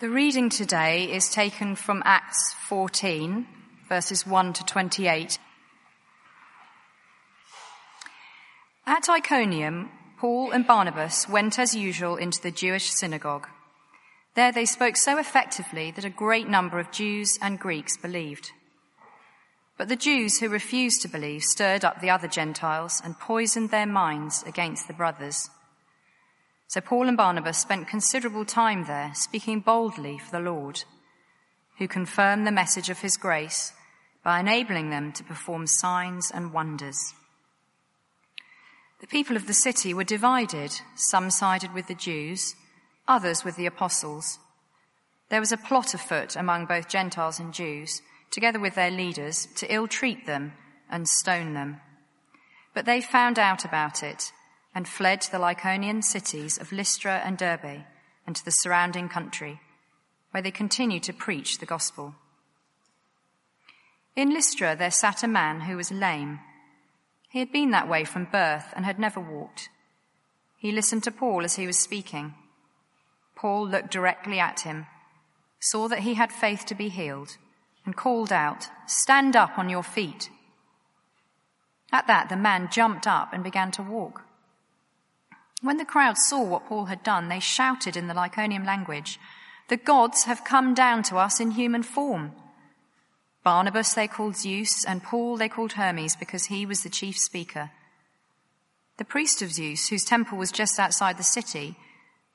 The reading today is taken from Acts 14, verses 1 to 28. At Iconium, Paul and Barnabas went as usual into the Jewish synagogue. There they spoke so effectively that a great number of Jews and Greeks believed. But the Jews who refused to believe stirred up the other Gentiles and poisoned their minds against the brothers. So Paul and Barnabas spent considerable time there, speaking boldly for the Lord, who confirmed the message of his grace by enabling them to perform signs and wonders. The people of the city were divided. Some sided with the Jews, others with the apostles. There was a plot afoot among both Gentiles and Jews together with their leaders, to ill treat them and stone them. But they found out about it and fled to the Lycaonian cities of Lystra and Derbe and to the surrounding country, where they continued to preach the gospel. In Lystra there sat a man who was lame. He had been that way from birth and had never walked. He listened to Paul as he was speaking. Paul looked directly at him, saw that he had faith to be healed and called out, Stand up on your feet. At that, the man jumped up and began to walk. When the crowd saw what Paul had done, they shouted in the Lycaonian language, The gods have come down to us in human form. Barnabas they called Zeus, and Paul they called Hermes because he was the chief speaker. The priest of Zeus, whose temple was just outside the city,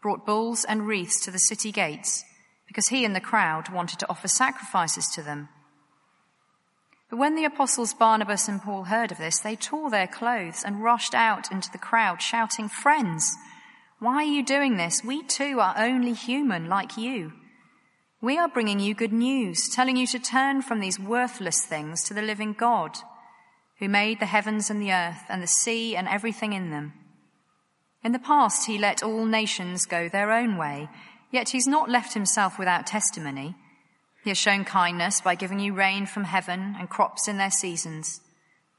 brought bulls and wreaths to the city gates because he and the crowd wanted to offer sacrifices to them. But when the apostles Barnabas and Paul heard of this, they tore their clothes and rushed out into the crowd, shouting, Friends, why are you doing this? We too are only human like you. We are bringing you good news, telling you to turn from these worthless things to the living God, who made the heavens and the earth and the sea and everything in them. In the past, he let all nations go their own way Yet he's not left himself without testimony. He has shown kindness by giving you rain from heaven and crops in their seasons.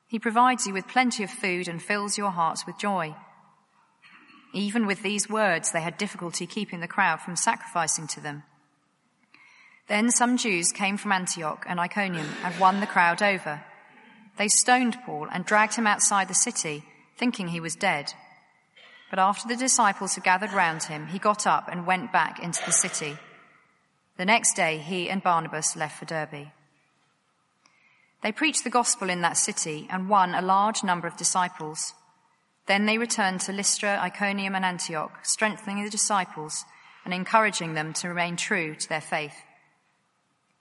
He provides you with plenty of food and fills your hearts with joy. Even with these words, they had difficulty keeping the crowd from sacrificing to them. Then some Jews came from Antioch and Iconium and won the crowd over. They stoned Paul and dragged him outside the city, thinking he was dead. But after the disciples had gathered round him, he got up and went back into the city. The next day, he and Barnabas left for Derbe. They preached the gospel in that city and won a large number of disciples. Then they returned to Lystra, Iconium, and Antioch, strengthening the disciples and encouraging them to remain true to their faith.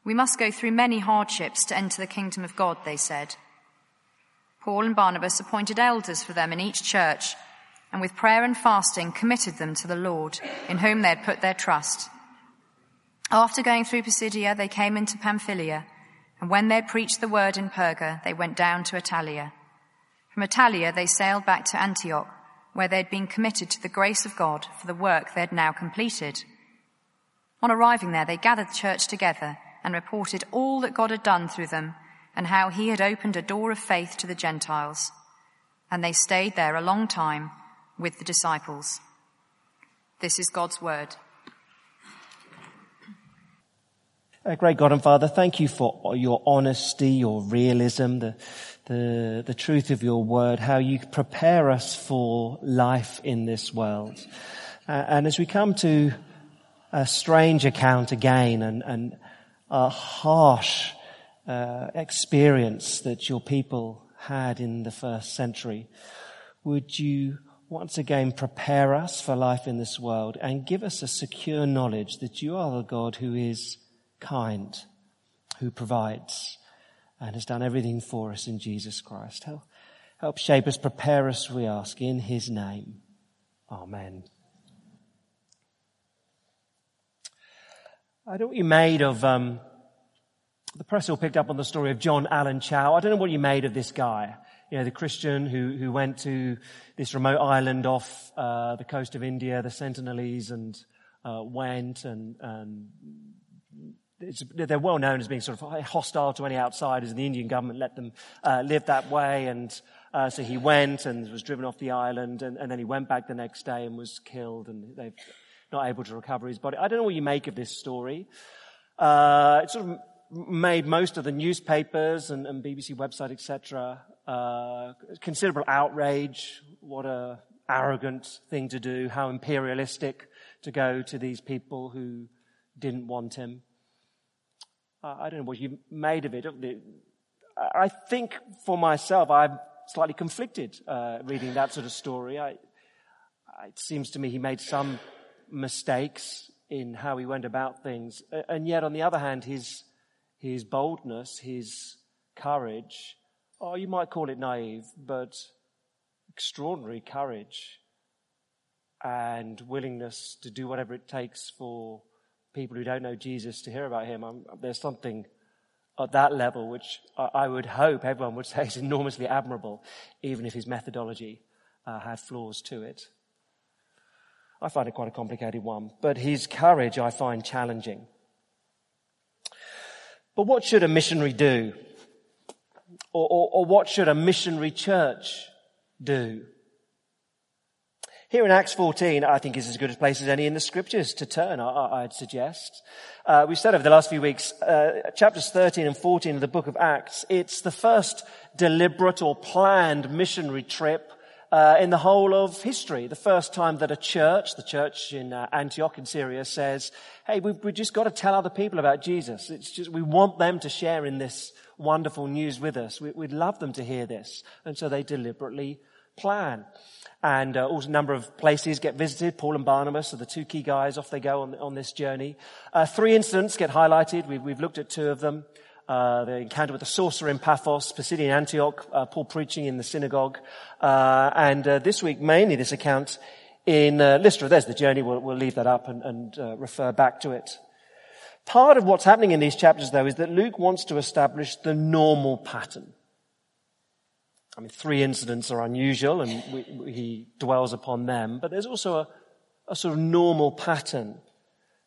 We must go through many hardships to enter the kingdom of God, they said. Paul and Barnabas appointed elders for them in each church and with prayer and fasting committed them to the Lord, in whom they had put their trust. After going through Pisidia, they came into Pamphylia, and when they had preached the word in Perga, they went down to Attalia. From Attalia, they sailed back to Antioch, where they had been committed to the grace of God for the work they had now completed. On arriving there, they gathered the church together and reported all that God had done through them and how he had opened a door of faith to the Gentiles. And they stayed there a long time with the disciples. This is God's word. Uh, great God and Father, thank you for your honesty, your realism, the, the, the truth of your word, how you prepare us for life in this world. Uh, and as we come to a strange account again and, and a harsh uh, experience that your people had in the first century, would you once again prepare us for life in this world and give us a secure knowledge that you are the God who is kind, who provides, and has done everything for us in Jesus Christ. Help, help shape us, prepare us, we ask, in his name. Amen. I don't know what you made of, um, the press all picked up on the story of John Allen Chau. I don't know what you made of this guy you know, the Christian who, who went to this remote island off uh, the coast of India, the Sentinelese, and uh, went and, and they're well known as being sort of hostile to any outsiders, and the Indian government let them uh, live that way. And uh, so he went and was driven off the island, and, and, then he went back the next day and was killed. And they've not able to recover his body. I don't know what you make of this story. Uh, it sort of made most of the newspapers and, and BBC website, etc. Uh, considerable outrage. What a arrogant thing to do. How imperialistic to go to these people who didn't want him. I don't know what you made of it. I think for myself, I'm slightly conflicted uh, reading that sort of story. I, it seems to me he made some mistakes in how he went about things, and yet on the other hand, his his boldness, his courage, oh, you might call it naive, but extraordinary courage and willingness to do whatever it takes for people who don't know Jesus to hear about him. I'm, there's something at that level which I would hope everyone would say is enormously admirable, even if his methodology uh, had flaws to it. I find it quite a complicated one, but his courage I find challenging. But what should a missionary do? Or, or, or what should a missionary church do? Here in Acts 14, I think is as good a place as any in the scriptures to turn, I, would suggest. Uh, we've said over the last few weeks, uh, chapters 13 and 14 of the book of Acts, it's the first deliberate or planned missionary trip uh, in the whole of history. The first time that a church, the church in uh, Antioch in Syria, says, "Hey, we've, we've just got to tell other people about Jesus. It's just we want them to share in this wonderful news with us. We, would love them to hear this." And so they deliberately plan. And uh, also a number of places get visited. Paul and Barnabas are the two key guys. Off they go on, on this journey. Uh, three incidents get highlighted. We've, we've looked at two of them uh, the encounter with the sorcerer in Paphos, Pisidian Antioch, uh, Paul preaching in the synagogue, uh, and uh, this week mainly this account in uh, Lystra. There's the journey. We'll, we'll leave that up and, and uh, refer back to it. Part of what's happening in these chapters, though, is that Luke wants to establish the normal pattern. I mean, three incidents are unusual, and we, he dwells upon them, but there's also a, a sort of normal pattern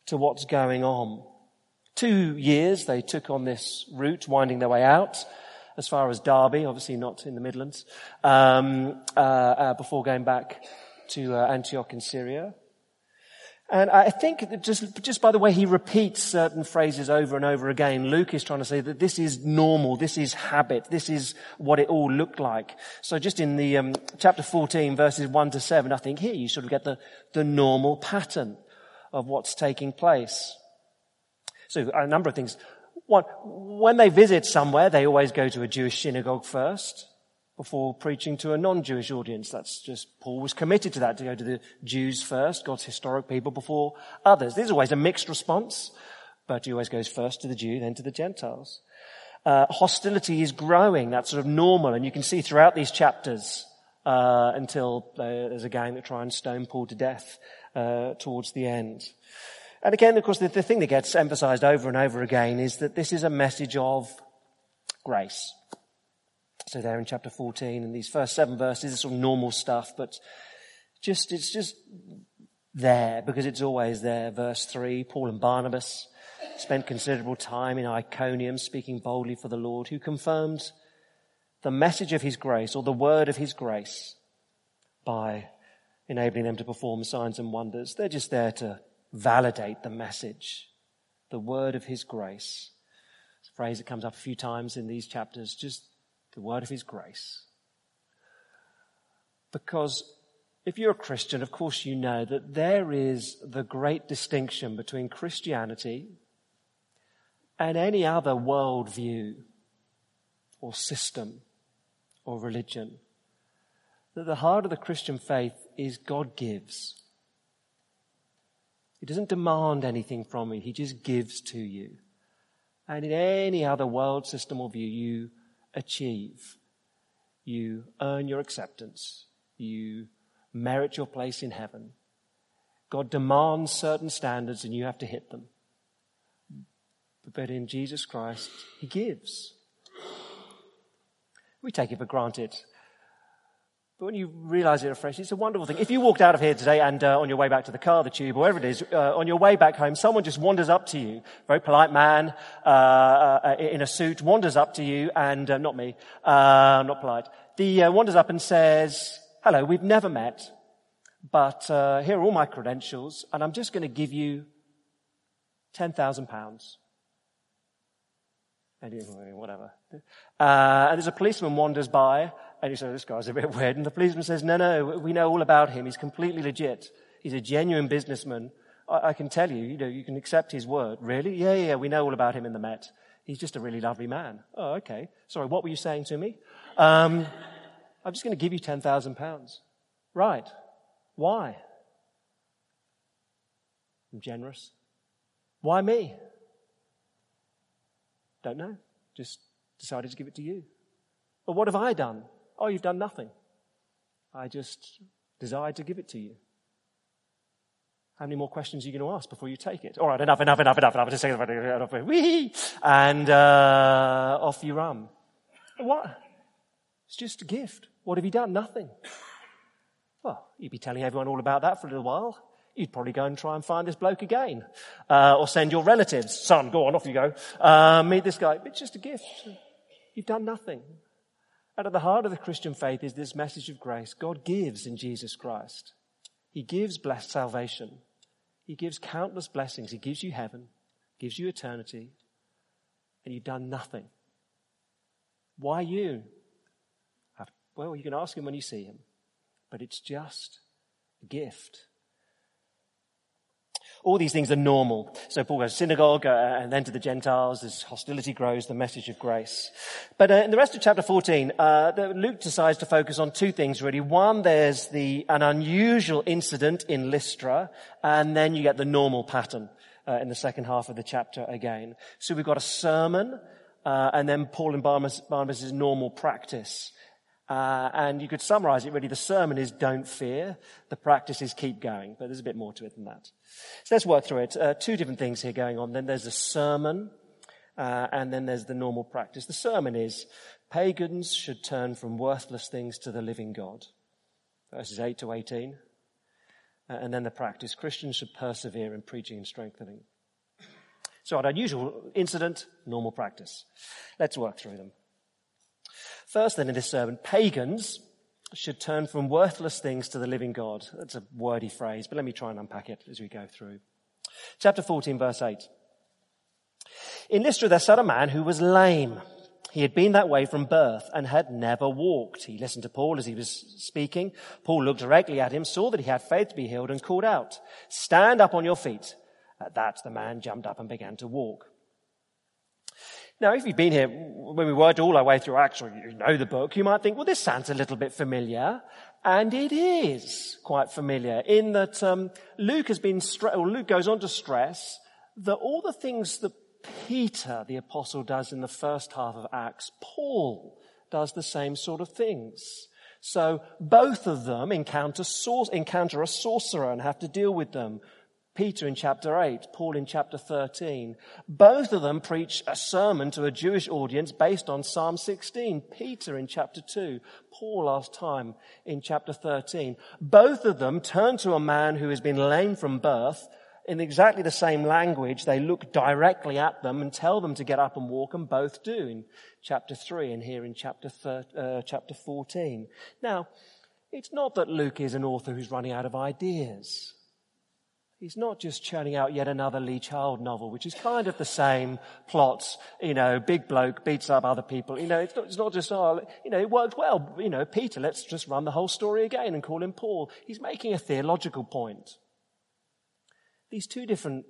to what's going on. Two years they took on this route, winding their way out as far as Derbe, obviously not in the Midlands, um, uh, uh, before going back to uh, Antioch in Syria. And I think just, just by the way he repeats certain phrases over and over again, Luke is trying to say that this is normal, this is habit, this is what it all looked like. So just in the um, chapter 14, verses 1 to 7, I think here you sort of get the, the normal pattern of what's taking place. So a number of things. One, when they visit somewhere, they always go to a Jewish synagogue first before preaching to a non-Jewish audience. That's just, Paul was committed to that, to go to the Jews first, God's historic people before others. There's always a mixed response, but he always goes first to the Jew, then to the Gentiles. Uh, hostility is growing. That's sort of normal, and you can see throughout these chapters uh, until uh, there's a gang that try and stone Paul to death uh, towards the end. And again, of course, the, the thing that gets emphasized over and over again is that this is a message of grace. So there in chapter 14, in these first seven verses, it's sort of normal stuff, but just, it's just there because it's always there. Verse 3, Paul and Barnabas spent considerable time in Iconium speaking boldly for the Lord, who confirmed the message of his grace or the word of his grace by enabling them to perform signs and wonders. They're just there to validate the message, the word of his grace. It's a phrase that comes up a few times in these chapters, just the word of his grace. Because if you're a Christian, of course you know that there is the great distinction between Christianity and any other worldview or system or religion. That the heart of the Christian faith is God gives. He doesn't demand anything from you. He just gives to you. And in any other world system or view, you achieve. You earn your acceptance. You merit your place in heaven. God demands certain standards and you have to hit them. But in Jesus Christ, He gives. We take it for granted but when you realize it afresh, it's a wonderful thing. If you walked out of here today and uh, on your way back to the car, the tube, wherever it is, uh, on your way back home, someone just wanders up to you, very polite man uh, uh in a suit, wanders up to you, and uh, not me, uh, not polite. The wanders up and says, "Hello, we've never met, but here are all my credentials, and I'm just going to give you £10,000. And whatever. Uh, and there's a policeman wanders by, and he says, this guy's a bit weird. And the policeman says, no, no, we know all about him. He's completely legit. He's a genuine businessman. I, I can tell you, you know, you can accept his word. Really? Yeah, yeah, we know all about him in the Met. He's just a really lovely man. Oh, okay. Sorry, what were you saying to me? Um, I'm just going to give you £10,000. Right. Why? I'm generous. Why me? Don't know. Just decided to give it to you. But what have I done? Oh, you've done nothing. I just desired to give it to you. How many more questions are you going to ask before you take it? All right, enough, enough, enough, enough, enough. Just say enough. Wee! And uh, off you run. What? It's just a gift. What have you done? Nothing. Well, you'd be telling everyone all about that for a little while. You'd probably go and try and find this bloke again. Uh, or send your relatives. Son, go on, off you go. Uh, meet this guy. It's just a gift. You've done nothing. And at the heart of the Christian faith is this message of grace. God gives in Jesus Christ. He gives blessed salvation. He gives countless blessings. He gives you heaven, gives you eternity, and you've done nothing. Why you? Well, you can ask him when you see him, but it's just a gift. All these things are normal. So Paul goes to synagogue uh, and then to the Gentiles as hostility grows, the message of grace. But uh, in the rest of chapter 14, uh, Luke decides to focus on two things really. One, there's the, an unusual incident in Lystra, and then you get the normal pattern uh, in the second half of the chapter again. So we've got a sermon, uh, and then Paul and Barnabas, Barnabas' normal practice. Uh, and you could summarize it really. The sermon is don't fear. The practice is keep going. But there's a bit more to it than that. So let's work through it. Uh, two different things here going on. Then there's the sermon, uh, and then there's the normal practice. The sermon is pagans should turn from worthless things to the living God. Verses 8 to 18. Uh, and then the practice. Christians should persevere in preaching and strengthening. So an unusual incident, normal practice. Let's work through them. First, then, in this sermon, pagans should turn from worthless things to the living God. That's a wordy phrase, but let me try and unpack it as we go through. Chapter 14, verse 8. In Lystra, there sat a man who was lame. He had been that way from birth and had never walked. He listened to Paul as he was speaking. Paul looked directly at him, saw that he had faith to be healed, and called out, Stand up on your feet. At that, the man jumped up and began to walk. Now, if you've been here when we worked all our way through Acts, or you know the book, you might think, well, this sounds a little bit familiar. And it is quite familiar in that um, Luke has been, or Luke goes on to stress that all the things that Peter, the apostle, does in the first half of Acts, Paul does the same sort of things. So both of them encounter, encounter a sorcerer and have to deal with them. Peter in chapter 8, Paul in chapter 13. Both of them preach a sermon to a Jewish audience based on Psalm 16. Peter in chapter 2, Paul last time in chapter 13. Both of them turn to a man who has been lame from birth in exactly the same language. They look directly at them and tell them to get up and walk, and both do in chapter 3 and here in chapter, thir- uh, chapter 14. Now, it's not that Luke is an author who's running out of ideas. He's not just churning out yet another Lee Child novel, which is kind of the same plots. You know, big bloke beats up other people. You know, it's not, it's not just, oh, you know, it worked well. You know, Peter, let's just run the whole story again and call him Paul. He's making a theological point. These two different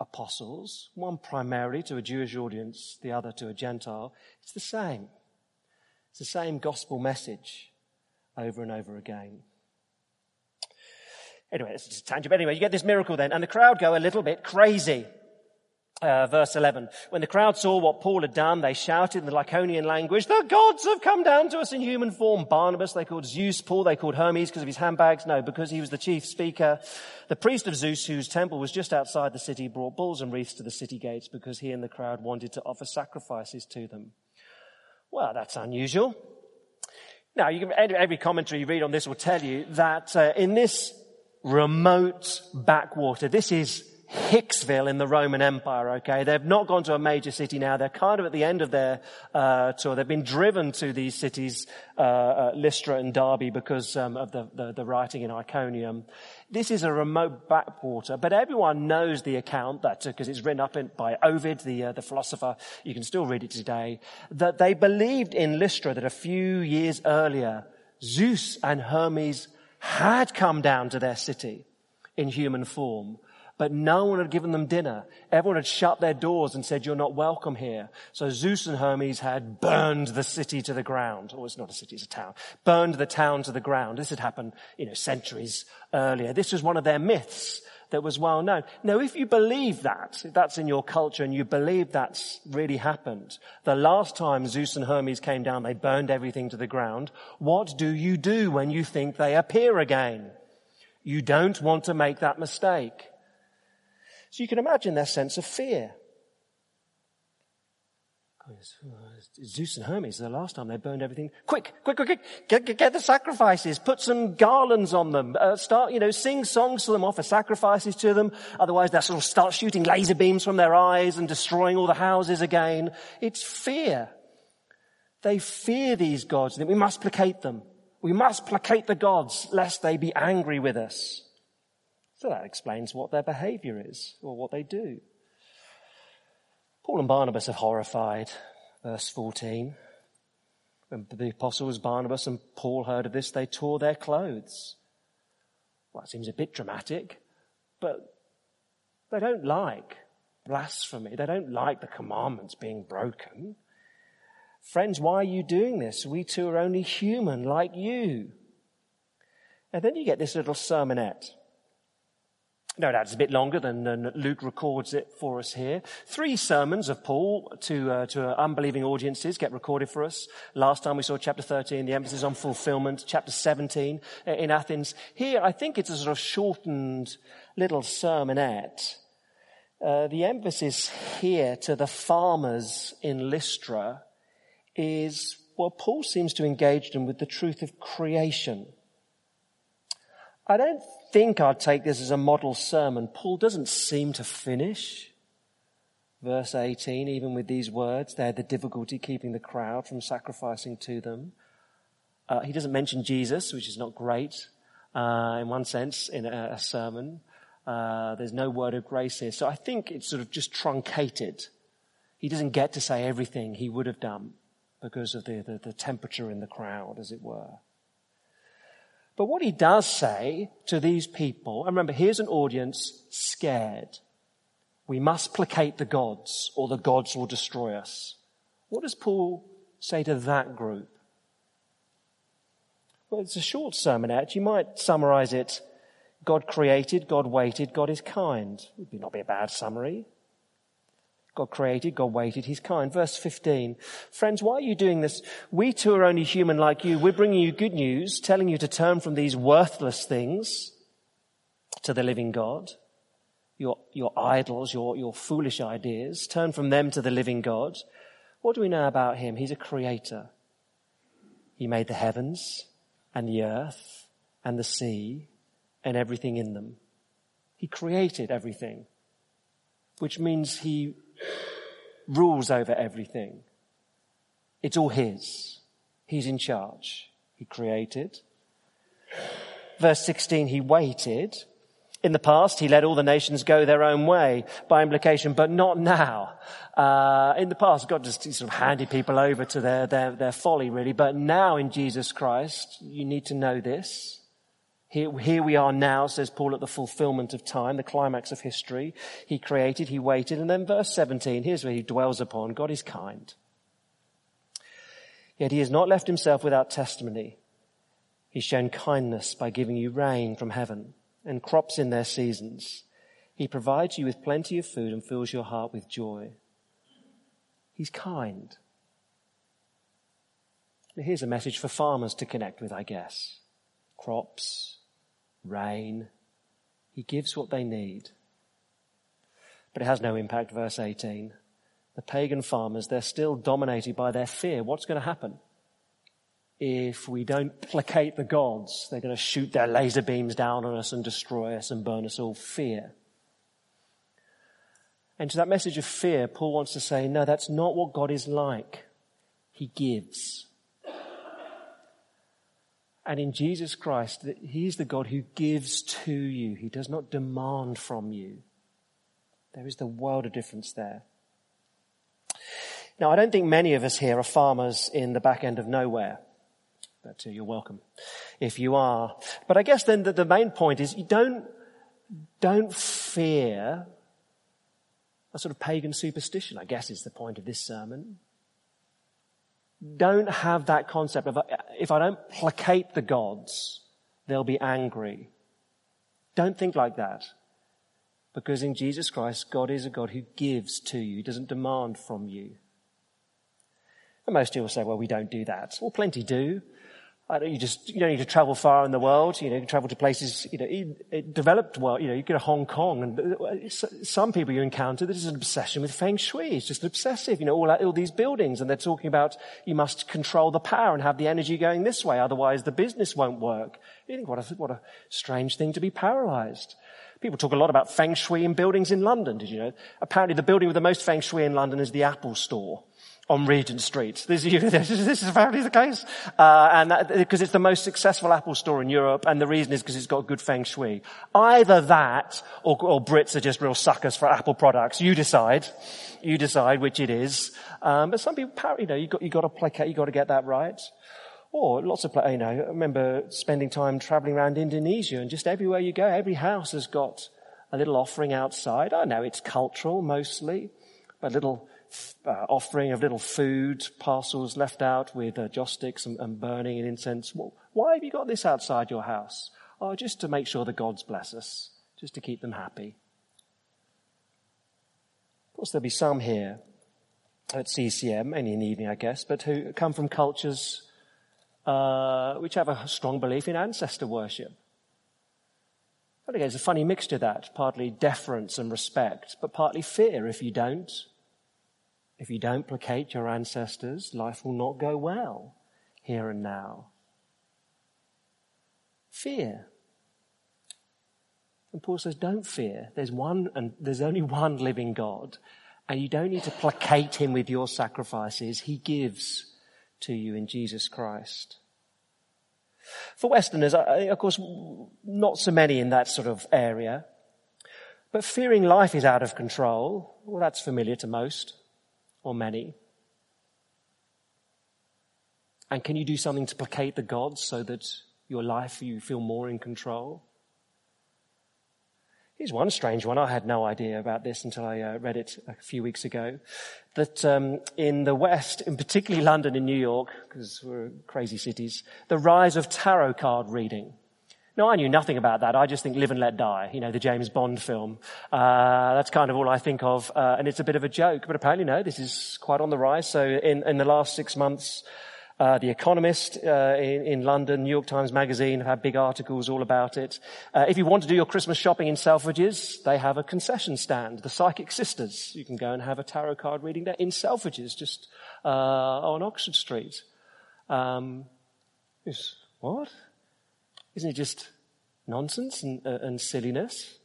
apostles, one primarily to a Jewish audience, the other to a Gentile, it's the same. It's the same gospel message over and over again. Anyway, it's just tangent. But anyway, you get this miracle then, and the crowd go a little bit crazy. Uh, verse 11. When the crowd saw what Paul had done, they shouted in the Lycaonian language, the gods have come down to us in human form. Barnabas they called Zeus, Paul they called Hermes because of his handbags. No, because he was the chief speaker. The priest of Zeus, whose temple was just outside the city, brought bulls and wreaths to the city gates because he and the crowd wanted to offer sacrifices to them. Well, that's unusual. Now, can, every commentary you read on this will tell you that uh, in this remote backwater. This is Hicksville in the Roman Empire, okay? They've not gone to a major city now. They're kind of at the end of their uh, tour. They've been driven to these cities, uh, uh, Lystra and Derbe, because um, of the, the, the, writing in Iconium. This is a remote backwater, but everyone knows the account that, because it's written up in, by Ovid, the, uh, the philosopher. You can still read it today. That they believed in Lystra that a few years earlier, Zeus and Hermes had come down to their city in human form but no one had given them dinner. Everyone had shut their doors and said, you're not welcome here. So Zeus and Hermes had burned the city to the ground. Or oh, it's not a city, it's a town. Burned the town to the ground. This had happened, you know, centuries earlier. This was one of their myths that was well known. Now, if you believe that, if that's in your culture and you believe that's really happened, the last time Zeus and Hermes came down, they burned everything to the ground. What do you do when you think they appear again? You don't want to make that mistake. So you can imagine their sense of fear. Zeus and Hermes, the last time they burned everything. Quick, quick, quick, quick, get, get, get the sacrifices, put some garlands on them, uh, start, you know, sing songs to them, offer sacrifices to them. Otherwise they'll sort of start shooting laser beams from their eyes and destroying all the houses again. It's fear. They fear these gods, we must placate them. We must placate the gods lest they be angry with us. So that explains what their behavior is or what they do. Paul and Barnabas are horrified. Verse 14. When the apostles Barnabas and Paul heard of this, they tore their clothes. Well, it seems a bit dramatic, but they don't like blasphemy. They don't like the commandments being broken. Friends, why are you doing this? We too are only human like you. And then you get this little sermonette. No doubt it's a bit longer than, than, Luke records it for us here. Three sermons of Paul to, uh, to unbelieving audiences get recorded for us. Last time we saw chapter 13, the emphasis on fulfillment. Chapter 17 uh, in Athens. Here, I think it's a sort of shortened little sermonette. Uh, the emphasis here to the farmers in Lystra is, well, Paul seems to engage them with the truth of creation. I don't think I'd take this as a model sermon. Paul doesn't seem to finish. Verse 18, even with these words, they had the difficulty keeping the crowd from sacrificing to them. Uh, he doesn't mention Jesus, which is not great uh, in one sense in a, a sermon. Uh, there's no word of grace here. So I think it's sort of just truncated. He doesn't get to say everything he would have done because of the, the, the temperature in the crowd, as it were. But what he does say to these people, and remember, here's an audience scared. We must placate the gods or the gods will destroy us. What does Paul say to that group? Well, it's a short sermonette. You might summarize it God created, God waited, God is kind. It would not be a bad summary. God created, God waited, He's kind. Verse 15. Friends, why are you doing this? We too are only human like you. We're bringing you good news, telling you to turn from these worthless things to the living God. Your, your idols, your, your foolish ideas. Turn from them to the living God. What do we know about Him? He's a creator. He made the heavens and the earth and the sea and everything in them. He created everything, which means He rules over everything. It's all His. He's in charge. He created. Verse 16, He waited. In the past, He let all the nations go their own way by implication, but not now. Uh, in the past, God just sort of handed people over to their, their, their folly, really. But now in Jesus Christ, you need to know this. Here, here we are now, says Paul, at the fulfillment of time, the climax of history. He created, he waited, and then verse 17, here's where he dwells upon. God is kind. Yet he has not left himself without testimony. He's shown kindness by giving you rain from heaven and crops in their seasons. He provides you with plenty of food and fills your heart with joy. He's kind. Here's a message for farmers to connect with, I guess. Crops, rain. He gives what they need. But it has no impact, verse 18. The pagan farmers, they're still dominated by their fear. What's going to happen? If we don't placate the gods, they're going to shoot their laser beams down on us and destroy us and burn us all. Fear. And to that message of fear, Paul wants to say, no, that's not what God is like. He gives. And in Jesus Christ, He's the God who gives to you. He does not demand from you. There is the world of difference there. Now, I don't think many of us here are farmers in the back end of nowhere. But uh, you're welcome if you are. But I guess then the, the main point is you don't, don't fear a sort of pagan superstition, I guess is the point of this sermon. Don't have that concept of if I don't placate the gods, they'll be angry. Don't think like that. Because in Jesus Christ, God is a God who gives to you. He doesn't demand from you. And most people say, well, we don't do that. Well, plenty do you just you don't need to travel far in the world. You know, you can travel to places you know developed world. You know, you go to Hong Kong, and uh, some people you encounter this is an obsession with feng shui. It's just obsessive. You know, all, all these buildings, and they're talking about you must control the power and have the energy going this way, otherwise the business won't work. You think what a what a strange thing to be paralyzed. People talk a lot about feng shui in buildings in London. Did you know? Apparently, the building with the most feng shui in London is the Apple Store on Regent Street. This, this is apparently the case. Uh, and because it's the most successful Apple store in Europe, and the reason is because it's got good feng shui. Either that, or, or, Brits are just real suckers for Apple products. You decide. You decide which it is. Um, but some people, you know, you got, you got to placate, you've got to get that right. Or lots of, you know, I remember spending time traveling around Indonesia, and just everywhere you go, every house has got a little offering outside. I know it's cultural mostly, but little uh, offering of little food parcels left out with uh, joss sticks and, and, burning and incense. Well, why have you got this outside your house? Oh, just to make sure the gods bless us, just to keep them happy. Of course, there'll be some here at CCM, any in the evening, I guess, but who come from cultures uh, which have a strong belief in ancestor worship. I think there's a funny mixture that, partly deference and respect, but partly fear if you don't. If you don't placate your ancestors, life will not go well here and now. Fear. And Paul says, don't fear. There's one, and there's only one living God. And you don't need to placate him with your sacrifices. He gives to you in Jesus Christ. For Westerners, of course, not so many in that sort of area. But fearing life is out of control, well, that's familiar to most or many? And can you do something to placate the gods so that your life you feel more in control? Here's one strange one. I had no idea about this until I uh, read it a few weeks ago. That um, in the West, in particularly London and New York, because we're crazy cities, the rise of tarot card reading. No, I knew nothing about that. I just think Live and Let Die, you know, the James Bond film. Uh, that's kind of all I think of, uh, and it's a bit of a joke, but apparently no, this is quite on the rise. So in, in the last six months, uh, The Economist uh, in, in, London, New York Times Magazine have had big articles all about it. Uh, if you want to do your Christmas shopping in Selfridges, they have a concession stand, the Psychic Sisters. You can go and have a tarot card reading there in Selfridges, just uh, on Oxford Street. Um, what? Isn't it just nonsense and, uh, and silliness?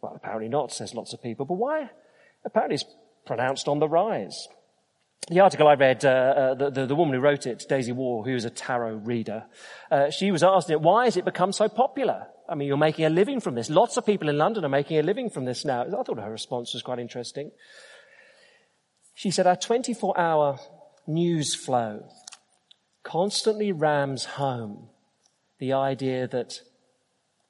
Well, apparently not, says lots of people. But why? Apparently it's pronounced on the rise. The article I read, uh, uh, the, the, the, woman who wrote it, Daisy Wall, who is a tarot reader, uh, she was asking it, why has it become so popular? I mean, you're making a living from this. Lots of people in London are making a living from this now. I thought her response was quite interesting. She said, our 24 hour news flow constantly rams home the idea that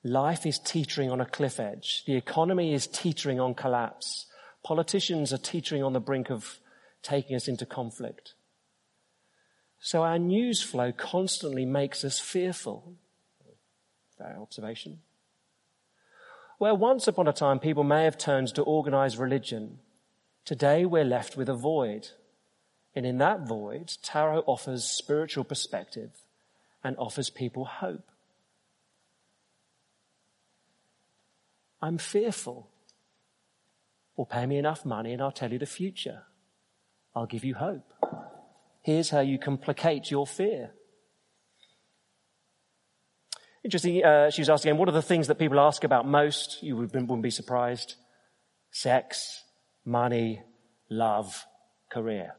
life is teetering on a cliff edge. The economy is teetering on collapse. Politicians are teetering on the brink of taking us into conflict. So our news flow constantly makes us fearful. Fair observation. Where once upon a time people may have turned to organized religion, today we're left with a void. And in that void, tarot offers spiritual perspective and offers people hope. I'm fearful. Well, pay me enough money and I'll tell you the future. I'll give you hope. Here's how you can placate your fear. Interesting, uh, she was asking again, what are the things that people ask about most? You wouldn't be surprised. Sex, money, love, career.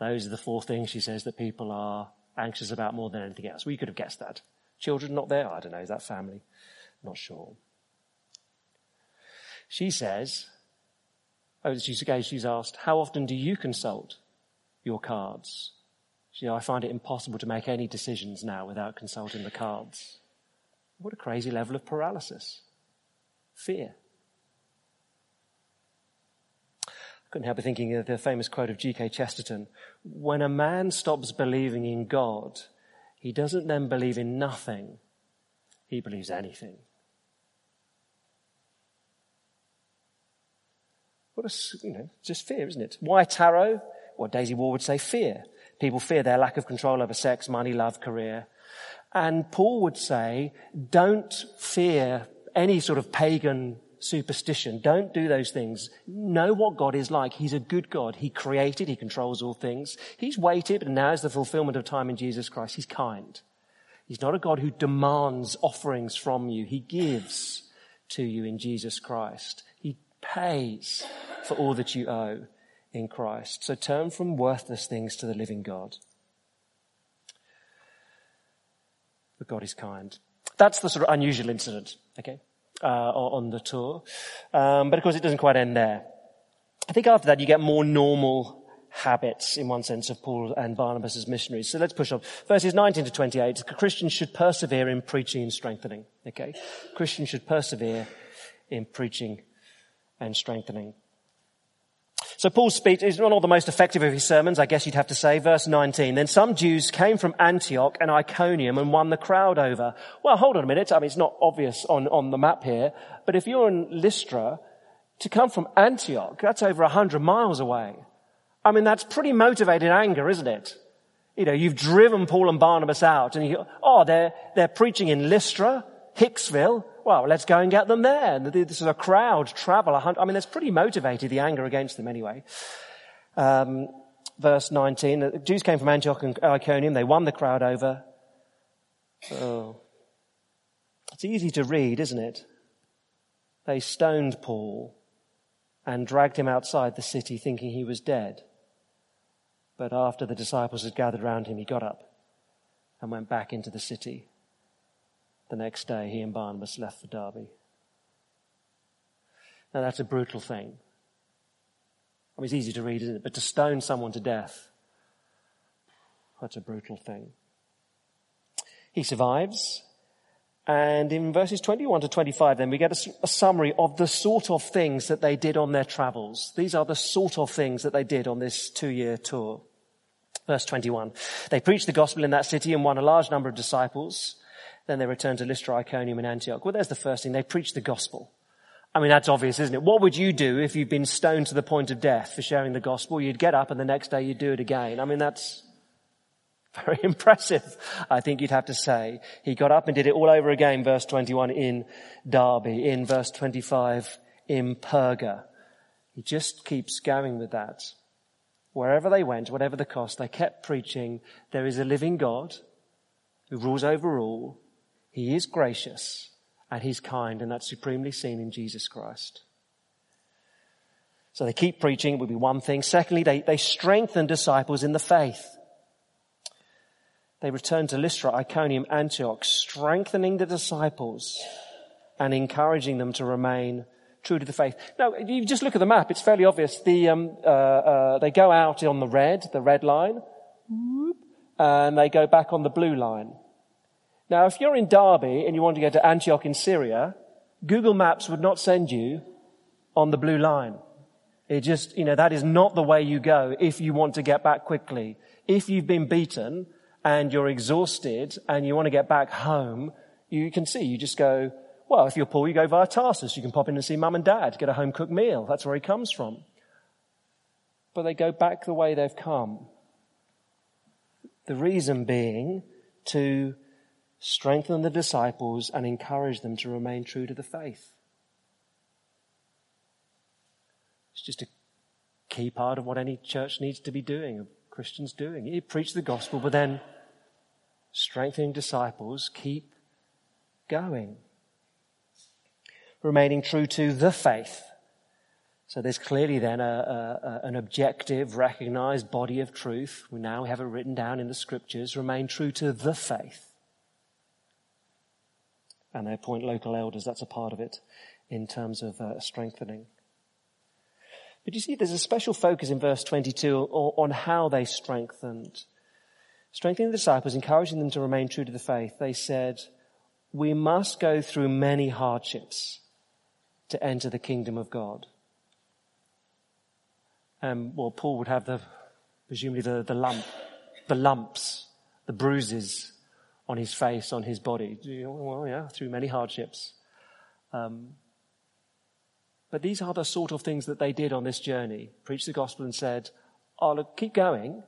Those are the four things she says that people are anxious about more than anything else. We could have guessed that. Children not there? I don't know. Is that family? Not sure. She says, oh, she's, okay, she's asked, how often do you consult your cards? Know, I find it impossible to make any decisions now without consulting the cards. What a crazy level of paralysis. Fear. I couldn't help but thinking of the famous quote of G.K. Chesterton. When a man stops believing in God, he doesn't then believe in nothing. He believes anything. What a, you know, just fear, isn't it? Why tarot? What Daisy Ward would say, fear. People fear their lack of control over sex, money, love, career. And Paul would say, don't fear any sort of pagan superstition. Don't do those things. Know what God is like. He's a good God. He created, He controls all things. He's waited, and now is the fulfillment of time in Jesus Christ. He's kind. He's not a God who demands offerings from you. He gives to you in Jesus Christ. He pays for all that you owe in Christ. So turn from worthless things to the living God. But God is kind. That's the sort of unusual incident, okay, uh, on the tour. Um, but of course, it doesn't quite end there. I think after that, you get more normal habits, in one sense, of Paul and Barnabas as missionaries. So let's push on. Verses 19 to 28, Christians should persevere in preaching and strengthening. Okay? Christians should persevere in preaching and strengthening. So Paul's speech is not the most effective of his sermons, I guess you'd have to say. Verse 19. Then some Jews came from Antioch and Iconium and won the crowd over. Well, hold on a minute. I mean, it's not obvious on, on the map here, but if you're in Lystra, to come from Antioch, that's over a hundred miles away. I mean, that's pretty motivated anger, isn't it? You know, you've driven Paul and Barnabas out and you, oh, they're, they're preaching in Lystra, Hicksville, well, let's go and get them there. This is a crowd, travel. I mean, that's pretty motivated, the anger against them anyway. Um, verse 19, the Jews came from Antioch and Iconium. They won the crowd over. Oh. It's easy to read, isn't it? They stoned Paul and dragged him outside the city thinking he was dead. But after the disciples had gathered round him, he got up and went back into the city. The next day, he and Barnabas left for Derbe. Now, that's a brutal thing. I mean, it's easy to read, isn't it? But to stone someone to death, that's a brutal thing. He survives. And in verses 21 to 25, then we get a, a, summary of the sort of things that they did on their travels. These are the sort of things that they did on this two year tour. Verse 21. They preached the gospel in that city and won a large number of disciples. Then they returned to Lystra, Iconium, and Antioch. Well, there's the first thing. They preached the gospel. I mean, that's obvious, isn't it? What would you do if you'd been stoned to the point of death for sharing the gospel? You'd get up and the next day you'd do it again. I mean, that's very impressive, I think you'd have to say. He got up and did it all over again, verse 21 in Derbe, in verse 25 in Perga. He just keeps going with that. Wherever they went, whatever the cost, they kept preaching, there is a living God who rules over all, he is gracious and He's kind, and that's supremely seen in Jesus Christ. So they keep preaching, it would be one thing. Secondly, they, they strengthen disciples in the faith. They return to Lystra, Iconium, Antioch, strengthening the disciples and encouraging them to remain true to the faith. Now, you just look at the map, it's fairly obvious. The, um, uh, uh, they go out on the red, the red line, and they go back on the blue line. Now, if you're in Derbe and you want to go to Antioch in Syria, Google Maps would not send you on the blue line. It just, you know, that is not the way you go if you want to get back quickly. If you've been beaten and you're exhausted and you want to get back home, you can see, you just go, well, if you're poor, you go via Tarsus. You can pop in and see mum and dad, get a home cooked meal. That's where he comes from. But they go back the way they've come. The reason being to strengthen the disciples, and encourage them to remain true to the faith. It's just a key part of what any church needs to be doing, Christians doing. You preach the gospel, but then strengthening disciples, keep going. Remaining true to the faith. So there's clearly then a, a, an objective, recognized body of truth. We now have it written down in the scriptures. Remain true to the faith. And they appoint local elders. That's a part of it in terms of uh, strengthening. But you see, there's a special focus in verse 22 on how they strengthened. Strengthening the disciples, encouraging them to remain true to the faith, they said, we must go through many hardships to enter the kingdom of God. Um, well, Paul would have the, presumably the, the lump, the lumps, the bruises on his face, on his body. Well, yeah, through many hardships. Um, but these are the sort of things that they did on this journey. Preached the gospel and said, oh, look, keep going.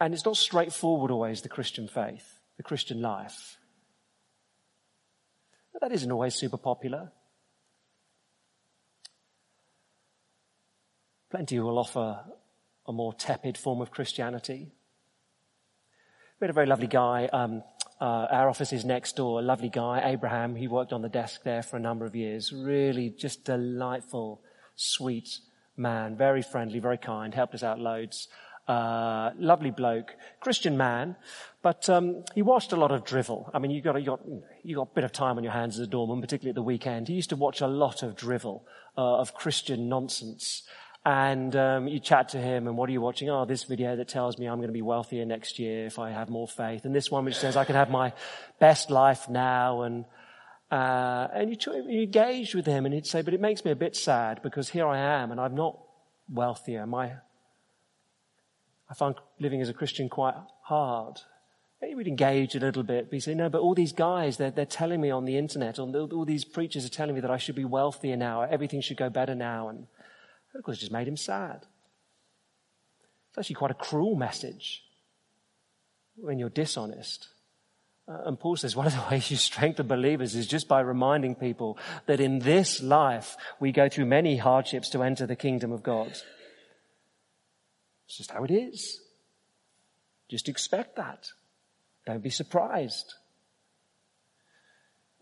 And it's not straightforward always, the Christian faith, the Christian life. But that isn't always super popular. Plenty will offer a more tepid form of Christianity. Had a very lovely guy. Um, uh, our office is next door. A lovely guy, Abraham. He worked on the desk there for a number of years. Really just delightful, sweet man. Very friendly, very kind. Helped us out loads. Uh, lovely bloke, Christian man, but um, he watched a lot of drivel. I mean, you got you got you got a bit of time on your hands as a doorman, particularly at the weekend. He used to watch a lot of drivel uh, of Christian nonsense, and um, you chat to him, and what are you watching? Oh, this video that tells me I'm going to be wealthier next year if I have more faith, and this one which says I can have my best life now, and uh, and you, you engage with him, and he'd say, but it makes me a bit sad because here I am, and I'm not wealthier. My I find living as a Christian quite hard. He would engage a little bit, but he'd say, no, but all these guys, they're, they're telling me on the internet, all, all these preachers are telling me that I should be wealthier now, everything should go better now, and of course, it just made him sad. It's actually quite a cruel message when you're dishonest. Uh, and Paul says one of the ways you strengthen believers is just by reminding people that in this life we go through many hardships to enter the kingdom of God. It's just how it is. Just expect that. Don't be surprised.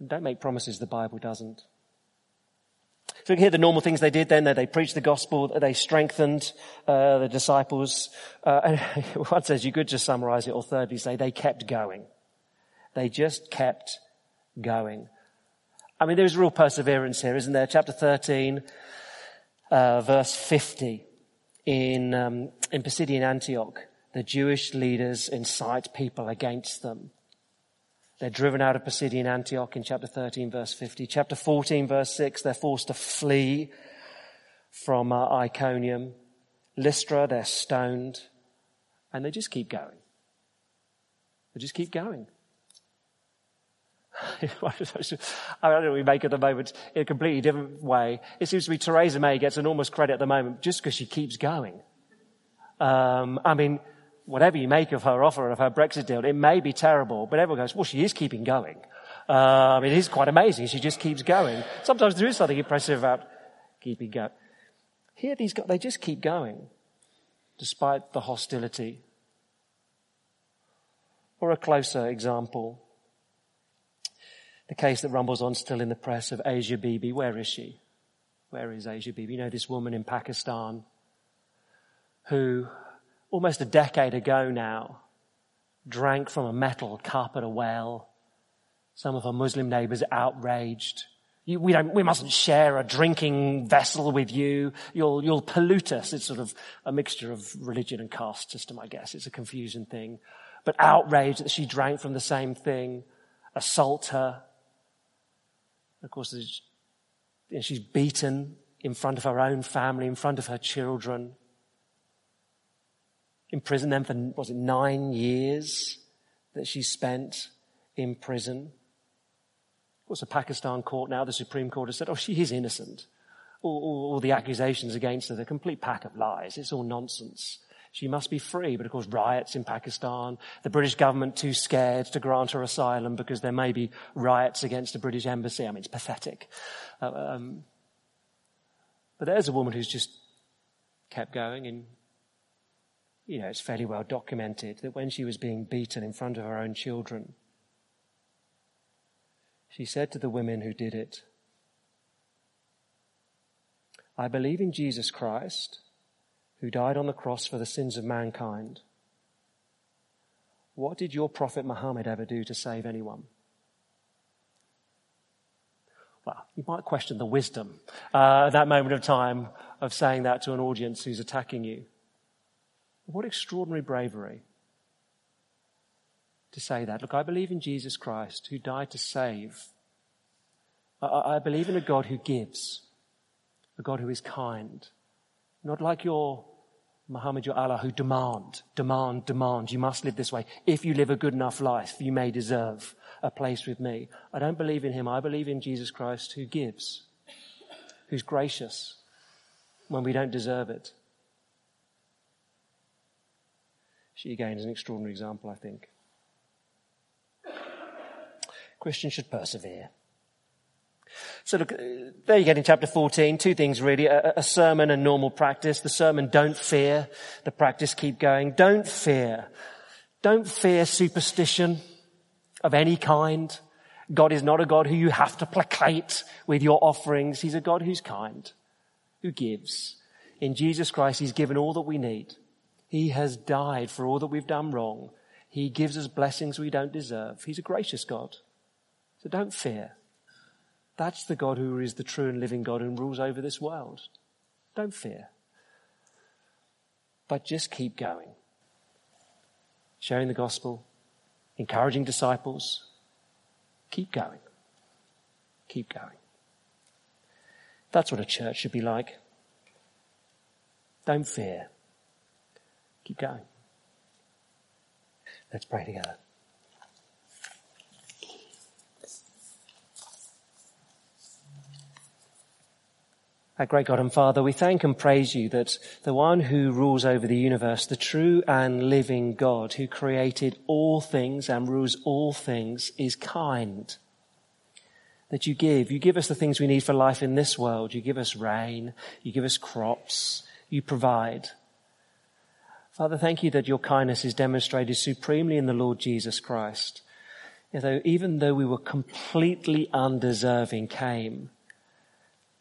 Don't make promises the Bible doesn't. So we can hear the normal things they did then. They preached the gospel. They strengthened uh, the disciples. Uh, and one says you could just summarize it or thirdly say they kept going. They just kept going. I mean, there's real perseverance here, isn't there? Chapter 13, uh, verse 50 in, um, in Pisidian Antioch, the Jewish leaders incite people against them. They're driven out of Pisidian Antioch in chapter 13, verse 50. Chapter 14, verse 6, they're forced to flee from uh, Iconium. Lystra, they're stoned. And they just keep going. They just keep going. I don't know what we make at the moment in a completely different way. It seems to be Theresa May gets enormous credit at the moment just because she keeps going. Um, I mean, whatever you make of her offer of her Brexit deal, it may be terrible, but everyone goes, well, she is keeping going. Um, it is quite amazing. She just keeps going. Sometimes there is something impressive about keeping going. Here, these guys, they just keep going despite the hostility. Or a closer example, the case that rumbles on still in the press of Asia Bibi. Where is she? Where is Asia Bibi? You know, this woman in Pakistan who almost a decade ago now drank from a metal cup at a well. Some of her Muslim neighbors outraged. You, we don't, we mustn't share a drinking vessel with you. You'll, you'll pollute us. It's sort of a mixture of religion and caste system, I guess. It's a confusing thing. But outraged that she drank from the same thing, assault her, of course, she's beaten in front of her own family, in front of her children. Imprisoned them for, was it nine years that she spent in prison? Of course, the Pakistan court now, the Supreme Court has said, oh, she is innocent. All, all, all the accusations against her, the complete pack of lies. It's all nonsense. She must be free. But of course, riots in Pakistan, the British government too scared to grant her asylum because there may be riots against the British embassy. I mean, it's pathetic. Uh, um, but there's a woman who's just kept going and you know, it's fairly well documented that when she was being beaten in front of her own children, she said to the women who did it, I believe in Jesus Christ, who died on the cross for the sins of mankind. What did your prophet Muhammad ever do to save anyone? Well, you might question the wisdom uh, at that moment of time of saying that to an audience who's attacking you. What extraordinary bravery to say that. Look, I believe in Jesus Christ who died to save. I, I believe in a God who gives, a God who is kind, not like your Muhammad, your Allah, who demand, demand, demand. You must live this way. If you live a good enough life, you may deserve a place with me. I don't believe in him. I believe in Jesus Christ who gives, who's gracious when we don't deserve it. She again is an extraordinary example, I think. Christians should persevere. So look, there you get in chapter 14, two things really, a, a, sermon and normal practice. The sermon, don't fear. The practice, keep going. Don't fear. Don't fear superstition of any kind. God is not a God who you have to placate with your offerings. He's a God who's kind, who gives. In Jesus Christ, He's given all that we need. He has died for all that we've done wrong. He gives us blessings we don't deserve. He's a gracious God. So don't fear. That's the God who is the true and living God and rules over this world. Don't fear. But just keep going. Sharing the gospel, encouraging disciples. Keep going. Keep going. That's what a church should be like. Don't fear. Keep going. Let's pray together. Our great God and Father, we thank and praise you that the one who rules over the universe, the true and living God who created all things and rules all things is kind. That you give. You give us the things we need for life in this world. You give us rain. You give us crops. You provide. Father, thank you that your kindness is demonstrated supremely in the Lord Jesus Christ. Even though we were completely undeserving, came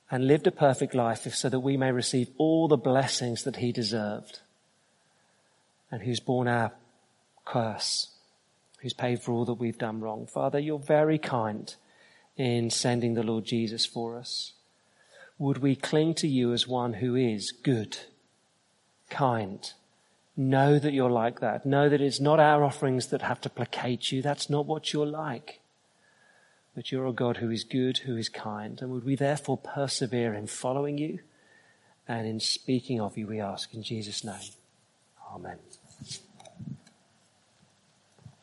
and lived a perfect life so that we may receive all the blessings that he deserved and who's borne our curse, who's paid for all that we've done wrong. Father, you're very kind in sending the Lord Jesus for us. Would we cling to you as one who is good, kind, Know that you're like that. Know that it's not our offerings that have to placate you. That's not what you're like but you're a God who is good, who is kind. And would we therefore persevere in following you and in speaking of you, we ask in Jesus' name. Amen.